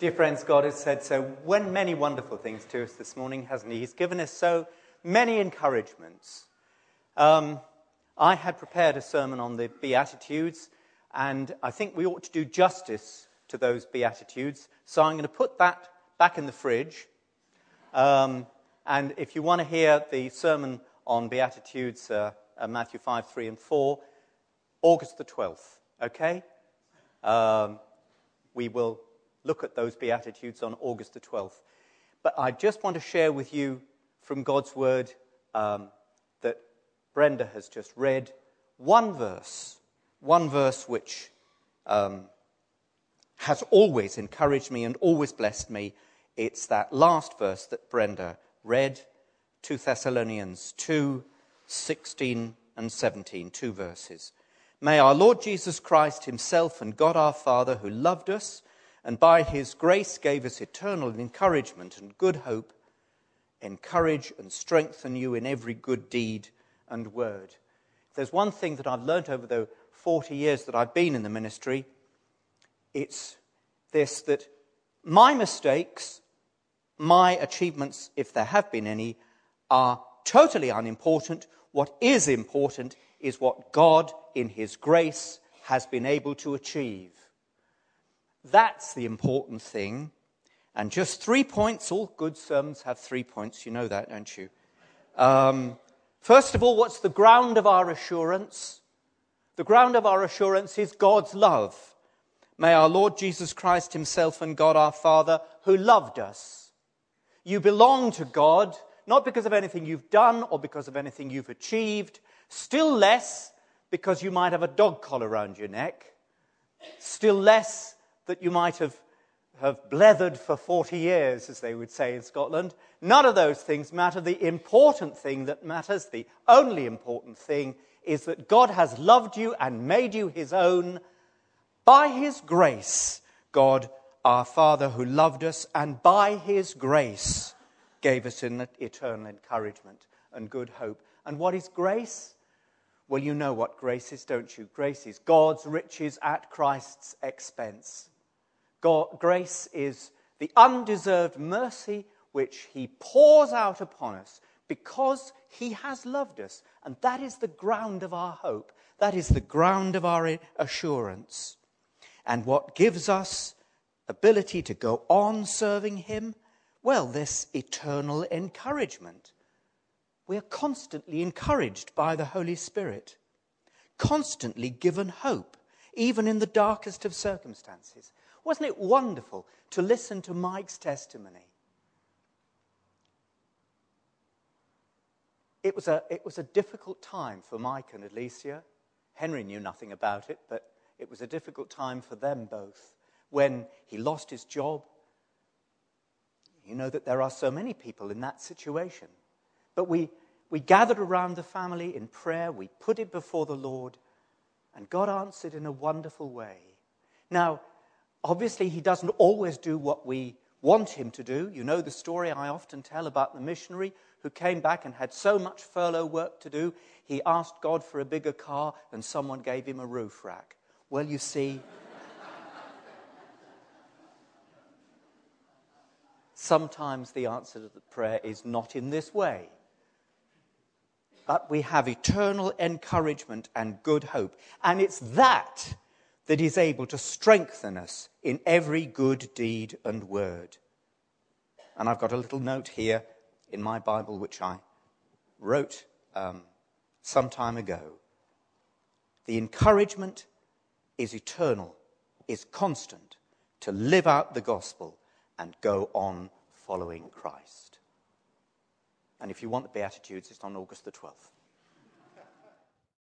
Dear friends, God has said so when many wonderful things to us this morning, hasn't He? He's given us so many encouragements. Um, I had prepared a sermon on the Beatitudes, and I think we ought to do justice to those Beatitudes. So I'm going to put that back in the fridge. Um, and if you want to hear the sermon on Beatitudes, uh, uh, Matthew 5, 3, and 4, August the 12th, okay? Um, we will look at those Beatitudes on August the 12th. But I just want to share with you from God's Word um, that Brenda has just read one verse, one verse which um, has always encouraged me and always blessed me. It's that last verse that Brenda read, 2 Thessalonians 2 16 and 17, two verses. May our Lord Jesus Christ Himself and God our Father, who loved us, and by his grace gave us eternal encouragement and good hope, encourage and strengthen you in every good deed and word. If there's one thing that I've learnt over the 40 years that I've been in the ministry, it's this that my mistakes, my achievements, if there have been any, are totally unimportant. What is important is what God, in His grace, has been able to achieve. That's the important thing. And just three points. All good sermons have three points. You know that, don't you? Um, first of all, what's the ground of our assurance? The ground of our assurance is God's love. May our Lord Jesus Christ Himself and God our Father, who loved us. You belong to God, not because of anything you've done or because of anything you've achieved, still less because you might have a dog collar around your neck, still less that you might have, have blethered for 40 years, as they would say in Scotland. None of those things matter. The important thing that matters, the only important thing, is that God has loved you and made you his own by his grace. God, our Father, who loved us, and by his grace gave us an eternal encouragement and good hope. And what is grace? Well, you know what grace is, don't you? Grace is God's riches at Christ's expense. God, grace is the undeserved mercy which He pours out upon us because He has loved us. And that is the ground of our hope. That is the ground of our assurance. And what gives us ability to go on serving Him? Well, this eternal encouragement. We are constantly encouraged by the Holy Spirit, constantly given hope, even in the darkest of circumstances. Wasn't it wonderful to listen to Mike's testimony? It was, a, it was a difficult time for Mike and Alicia. Henry knew nothing about it, but it was a difficult time for them both when he lost his job. You know that there are so many people in that situation. But we, we gathered around the family in prayer, we put it before the Lord, and God answered in a wonderful way. Now, Obviously, he doesn't always do what we want him to do. You know the story I often tell about the missionary who came back and had so much furlough work to do, he asked God for a bigger car and someone gave him a roof rack. Well, you see, sometimes the answer to the prayer is not in this way. But we have eternal encouragement and good hope. And it's that that is able to strengthen us in every good deed and word. And I've got a little note here in my Bible which I wrote um, some time ago. The encouragement is eternal, is constant to live out the gospel and go on following Christ. And if you want the Beatitudes, it's on August the 12th.